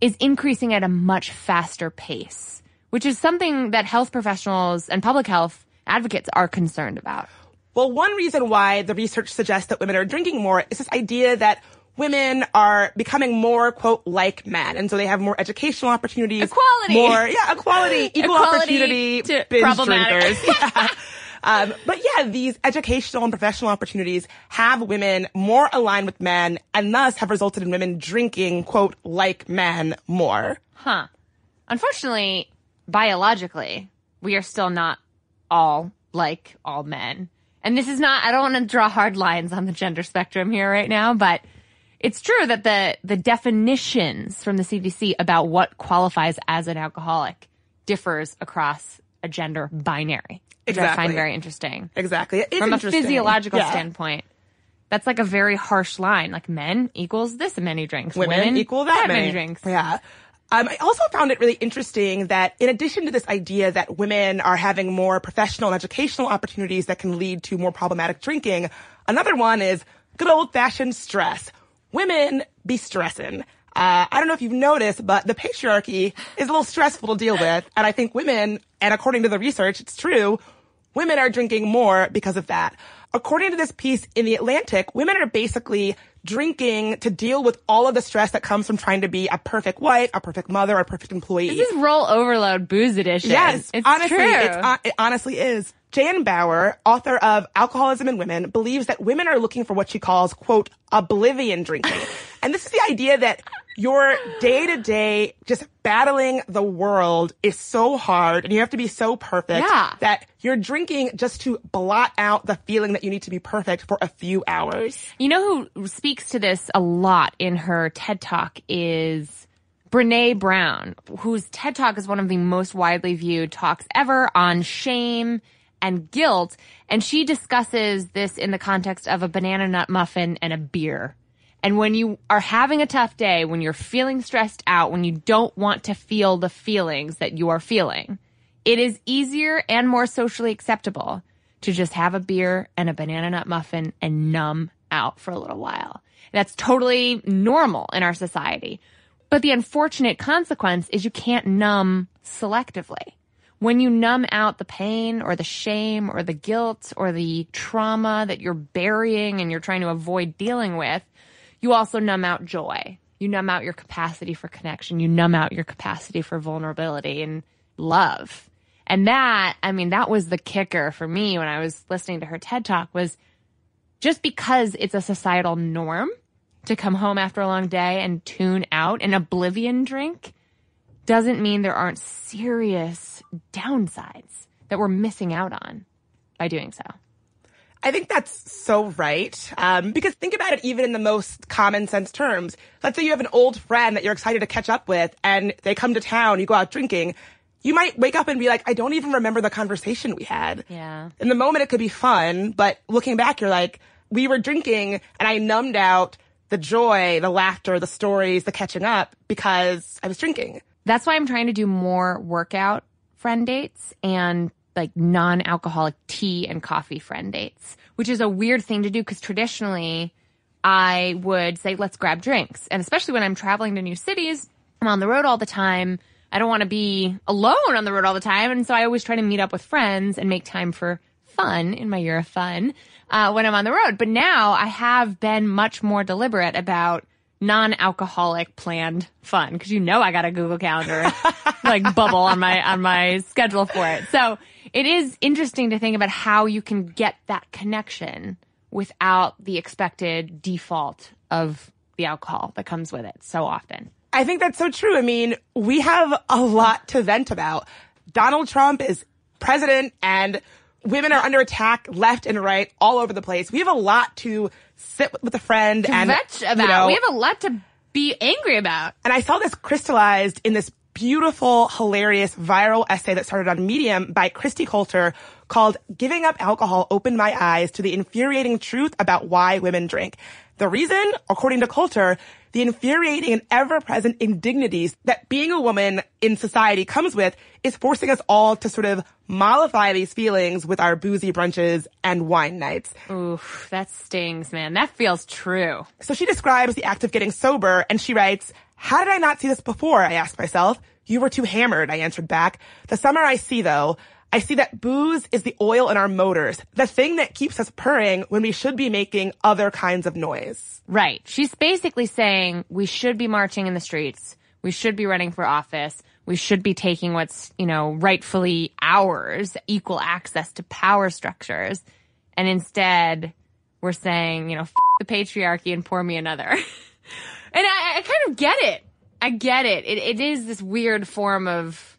is increasing at a much faster pace, which is something that health professionals and public health advocates are concerned about. Well, one reason why the research suggests that women are drinking more is this idea that women are becoming more, quote, like men. And so they have more educational opportunities. Equality. More, yeah, equality, equal Equality opportunity, to binge drinkers. Yeah. Um, but yeah, these educational and professional opportunities have women more aligned with men and thus have resulted in women drinking, quote, like men more. Huh. Unfortunately, biologically, we are still not all like all men. And this is not, I don't want to draw hard lines on the gender spectrum here right now, but it's true that the, the definitions from the CDC about what qualifies as an alcoholic differs across a gender binary, which I find very interesting. Exactly. It's From a physiological Yeah. standpoint, that's like a very harsh line. Like men equals this many drinks, women, equal that, many. drinks. Yeah. Um, I also found it really interesting that in addition to this idea that women are having more professional and educational opportunities that can lead to more problematic drinking, another one is good old fashioned stress. Women be stressing. Uh, I don't know if you've noticed, but the patriarchy is a little stressful to deal with. And I think women, and according to the research, it's true, women are drinking more because of that. According to this piece in The Atlantic, women are basically drinking to deal with all of the stress that comes from trying to be a perfect wife, a perfect mother, a perfect employee. This is role overload booze edition. Yes, it's honestly, true. It's, it honestly is. Jan Bauer, author of Alcoholism in Women, believes that women are looking for what she calls, quote, oblivion drinking. and this is the idea that your day to day just battling the world is so hard and you have to be so perfect Yeah. that you're drinking just to blot out the feeling that you need to be perfect for a few hours. You know who speaks to this a lot in her TED Talk is Brene Brown, whose TED Talk is one of the most widely viewed talks ever on shame and guilt. And she discusses this in the context of a banana nut muffin and a beer. And when you are having a tough day, when you're feeling stressed out, when you don't want to feel the feelings that you are feeling, it is easier and more socially acceptable to just have a beer and a banana nut muffin and numb out for a little while. That's totally normal in our society. But the unfortunate consequence is you can't numb selectively. When you numb out the pain or the shame or the guilt or the trauma that you're burying and you're trying to avoid dealing with, you also numb out joy. You numb out your capacity for connection. You numb out your capacity for vulnerability and love. And that, I mean, that was the kicker for me when I was listening to her TED talk was just because it's a societal norm to come home after a long day and tune out an oblivion drink doesn't mean there aren't serious downsides that we're missing out on by doing so. I think that's so right. Um, because think about it even in the most common sense terms. Let's say you have an old friend that you're excited to catch up with and they come to town, you go out drinking. You might wake up and be like, I don't even remember the conversation we had. Yeah. In the moment, it could be fun, but looking back, you're like, we were drinking and I numbed out the joy, the laughter, the stories, the catching up because I was drinking. That's why I'm trying to do more workout friend dates and like non-alcoholic tea and coffee friend dates, which is a weird thing to do because traditionally I would say, let's grab drinks. And especially when I'm traveling to new cities, I'm on the road all the time. I don't want to be alone on the road all the time. And so I always try to meet up with friends and make time for fun in my year of fun uh, when I'm on the road. But now I have been much more deliberate about non-alcoholic planned fun because you know I got a Google Calendar like bubble on my on my schedule for it. So it is interesting to think about how you can get that connection without the expected default of the alcohol that comes with it so often. I think that's so true. I mean, we have a lot to vent about. Donald Trump is president and women are under attack left and right all over the place. We have a lot to sit with a friend To and vent about. you know, we have a lot to be angry about. and I saw this crystallized in this beautiful, hilarious, viral essay that started on Medium by Kristi Coulter called Giving Up Alcohol Opened My Eyes to the Infuriating Truth About Why Women Drink. The reason, according to Coulter, the infuriating and ever-present indignities that being a woman in society comes with is forcing us all to sort of mollify these feelings with our boozy brunches and wine nights. Oof, that stings, man. That feels true. So she describes the act of getting sober and she writes, how did I not see this before? I asked myself. You were too hammered, I answered back. The summer I see though, I see that booze is the oil in our motors, the thing that keeps us purring when we should be making other kinds of noise. Right. She's basically saying we should be marching in the streets. We should be running for office. We should be taking what's, you know, rightfully ours, equal access to power structures. And instead, we're saying, you know, the patriarchy and pour me another. and I, I kind of get it. I get it. it. It is this weird form of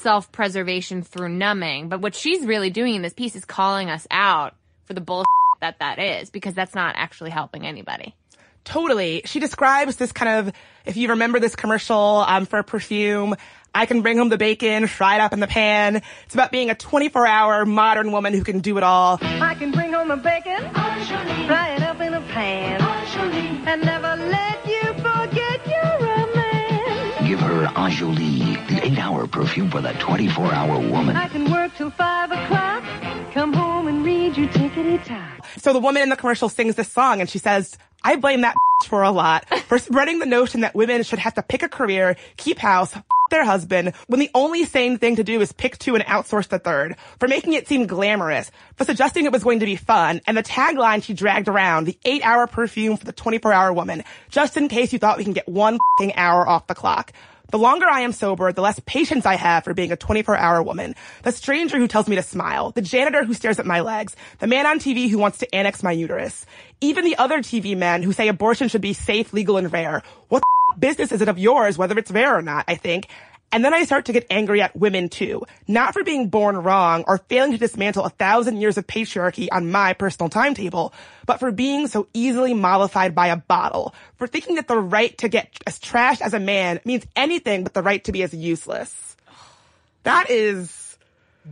self-preservation through numbing. But what she's really doing in this piece is calling us out for the bullshit that that is because that's not actually helping anybody. Totally. She describes this kind of, if you remember this commercial um, for perfume, I can bring home the bacon, fry it up in the pan. It's about being a 24 hour modern woman who can do it all. I can bring home the bacon, fry it up in a pan, and never let man. Give her Enjoli, the eight-hour perfume for the 24-hour woman. I can work till five o'clock, come home and read you tickety-tock. So the woman in the commercial sings this song and she says, I blame that for a lot for spreading the notion that women should have to pick a career, keep house, their husband, when the only sane thing to do is pick two and outsource the third, for making it seem glamorous, for suggesting it was going to be fun, and the tagline she dragged around, the eight hour perfume for the 24 hour woman, just in case you thought we can get one hour off the clock. The longer I am sober, the less patience I have for being a 24 hour woman. The stranger who tells me to smile. The janitor who stares at my legs. The man on TV who wants to annex my uterus. Even the other TV men who say abortion should be safe, legal, and rare. What business is it of yours, whether it's rare or not, I think. And then I start to get angry at women too. Not for being born wrong or failing to dismantle a thousand years of patriarchy on my personal timetable, but for being so easily mollified by a bottle. For thinking that the right to get as trashed as a man means anything but the right to be as useless. That is,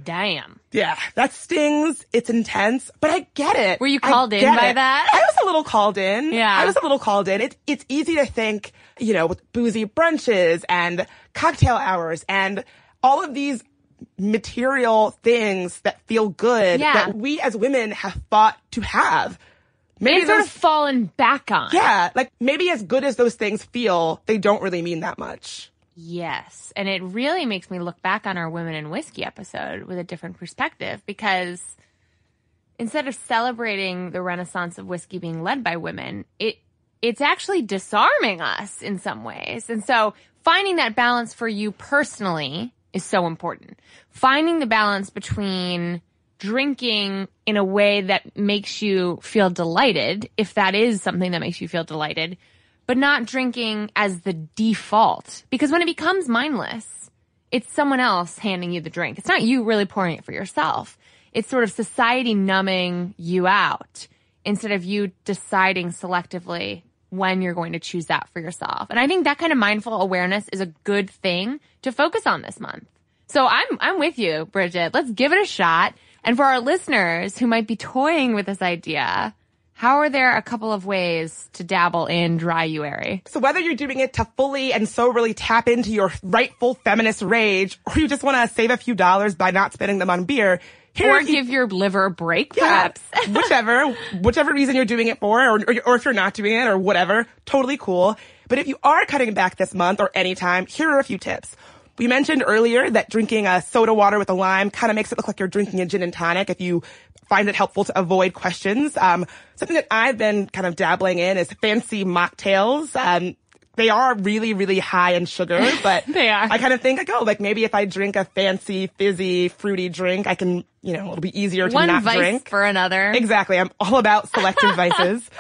Damn. yeah, that stings. It's intense, but I get it. Were you called in by it. that? I was a little called in. Yeah. I was a little called in. It's it's easy to think, you know, with boozy brunches and cocktail hours and all of these material things that feel good Yeah. that we as women have fought to have. Maybe It's sort of fallen back on. yeah, like maybe as good as those things feel, they don't really mean that much. Yes. And it really makes me look back on our Women in Whiskey episode with a different perspective because instead of celebrating the renaissance of whiskey being led by women, it it's actually disarming us in some ways. And so finding that balance for you personally is so important. Finding the balance between drinking in a way that makes you feel delighted, if that is something that makes you feel delighted, but not drinking as the default. Because when it becomes mindless, it's someone else handing you the drink. It's not you really pouring it for yourself. It's sort of society numbing you out instead of you deciding selectively when you're going to choose that for yourself. And I think that kind of mindful awareness is a good thing to focus on this month. So I'm I'm with you, Bridget. Let's give it a shot. And for our listeners who might be toying with this idea, how are there a couple of ways to dabble in dryuary? So whether you're doing it to fully and so really tap into your rightful feminist rage, or you just want to save a few dollars by not spending them on beer, here Or give your liver a break, Yeah, perhaps? whichever, whichever reason you're doing it for, or, or, or if you're not doing it, or whatever, totally cool. But if you are cutting back this month or anytime, here are a few tips. We mentioned earlier that drinking a soda water with a lime kind of makes it look like you're drinking a gin and tonic if you find it helpful to avoid questions. Um, something that I've been kind of dabbling in is fancy mocktails. Um, they are really, really high in sugar, but They are. I kind of think like, oh, like maybe if I drink a fancy, fizzy, fruity drink, I can, you know, it'll be easier to One not vice drink. for another. Exactly. I'm all about selective vices.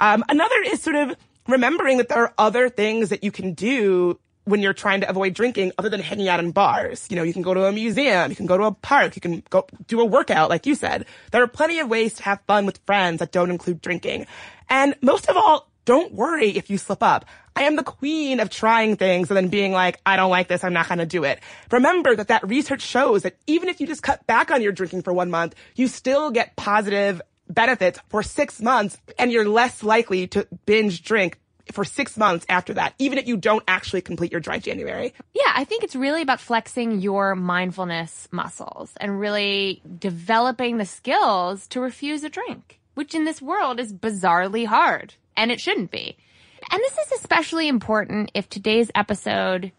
Um, another is sort of remembering that there are other things that you can do when you're trying to avoid drinking other than hanging out in bars. You know, you can go to a museum, you can go to a park, you can go do a workout, like you said. There are plenty of ways to have fun with friends that don't include drinking. And most of all, don't worry if you slip up. I am the queen of trying things and then being like, I don't like this, I'm not gonna do it. Remember that that research shows that even if you just cut back on your drinking for one month, you still get positive benefits for six months and you're less likely to binge drink for six months after that, even if you don't actually complete your dry January. Yeah, I think it's really about flexing your mindfulness muscles and really developing the skills to refuse a drink, which in this world is bizarrely hard, and it shouldn't be. And this is especially important if today's episode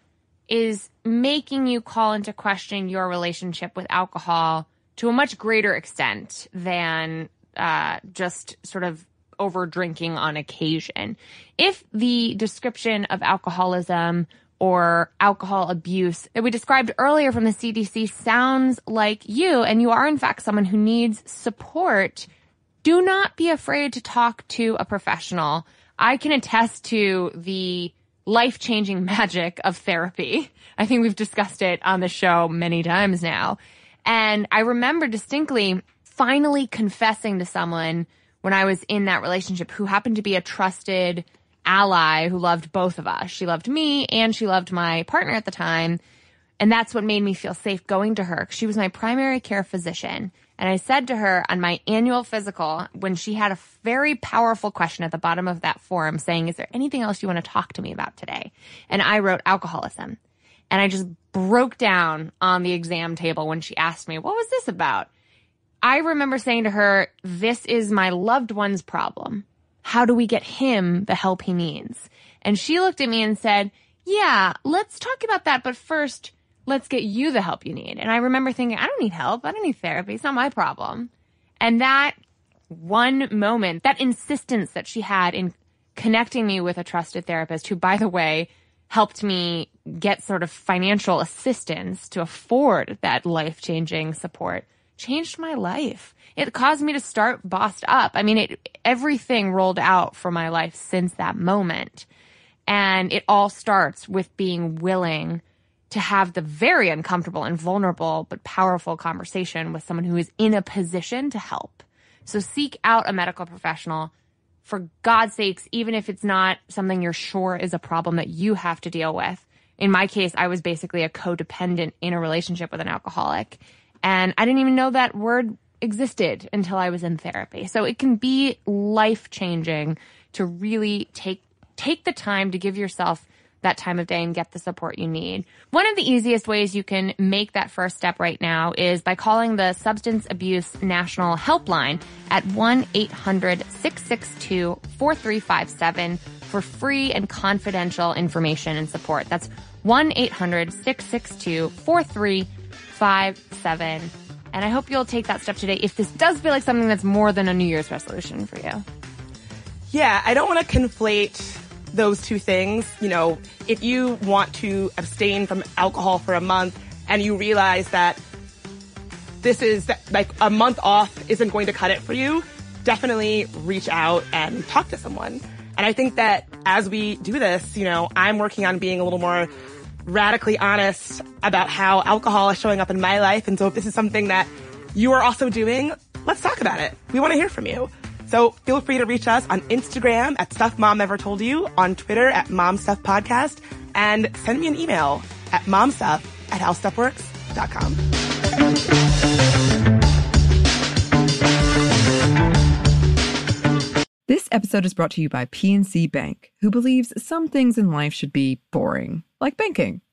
is making you call into question your relationship with alcohol to a much greater extent than uh, just sort of over drinking on occasion. If the description of alcoholism or alcohol abuse that we described earlier from the CDC sounds like you, and you are in fact someone who needs support, do not be afraid to talk to a professional. I can attest to the life changing magic of therapy. I think we've discussed it on the show many times now. And I remember distinctly finally confessing to someone when I was in that relationship who happened to be a trusted ally who loved both of us. She loved me and she loved my partner at the time. And that's what made me feel safe going to her. She was my primary care physician. And I said to her on my annual physical, when she had a very powerful question at the bottom of that form saying, Is there anything else you want to talk to me about today? And I wrote alcoholism. And I just broke down on the exam table when she asked me, What was this about? I remember saying to her, This is my loved one's problem. How do we get him the help he needs? And she looked at me and said, Yeah, let's talk about that. But first, let's get you the help you need. And I remember thinking, I don't need help. I don't need therapy. It's not my problem. And that one moment, that insistence that she had in connecting me with a trusted therapist who, by the way, helped me get sort of financial assistance to afford that life changing support changed my life. It caused me to start bossed up. I mean, it, everything rolled out for my life since that moment. And it all starts with being willing to have the very uncomfortable and vulnerable but powerful conversation with someone who is in a position to help. So seek out a medical professional for God's sakes, even if it's not something you're sure is a problem that you have to deal with. In my case, I was basically a codependent in a relationship with an alcoholic. And I didn't even know that word existed until I was in therapy. So it can be life changing to really take, take the time to give yourself that time of day and get the support you need. One of the easiest ways you can make that first step right now is by calling the Substance Abuse National Helpline at 1-800-662-4357 for free and confidential information and support. That's 1-800-662-4357. And I hope you'll take that step today if this does feel like something that's more than a New Year's resolution for you. Yeah, I don't want to conflate those two things. You know, if you want to abstain from alcohol for a month and you realize that this is like a month off isn't going to cut it for you, definitely reach out and talk to someone. And I think that as we do this, you know, I'm working on being a little more radically honest about how alcohol is showing up in my life. And so if this is something that you are also doing, let's talk about it. We want to hear from you. So feel free to reach us on Instagram at Stuff Mom Never Told You, on Twitter at Mom Stuff Podcast, and send me an email at momstuff at howstuffworks.com. This episode is brought to you by PNC Bank, who believes some things in life should be boring, like banking.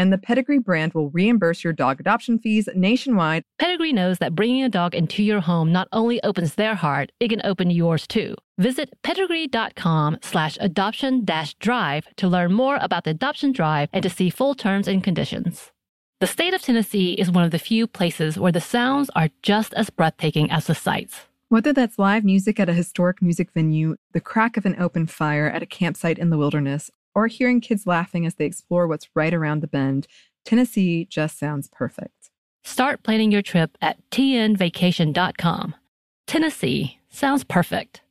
and the Pedigree brand will reimburse your dog adoption fees nationwide. Pedigree knows that bringing a dog into your home not only opens their heart, it can open yours too. Visit pedigree.com slash adoption dash drive to learn more about the adoption drive and to see full terms and conditions. The state of Tennessee is one of the few places where the sounds are just as breathtaking as the sights. Whether that's live music at a historic music venue, the crack of an open fire at a campsite in the wilderness, or hearing kids laughing as they explore what's right around the bend, Tennessee just sounds perfect. Start planning your trip at tnvacation.com. Tennessee sounds perfect.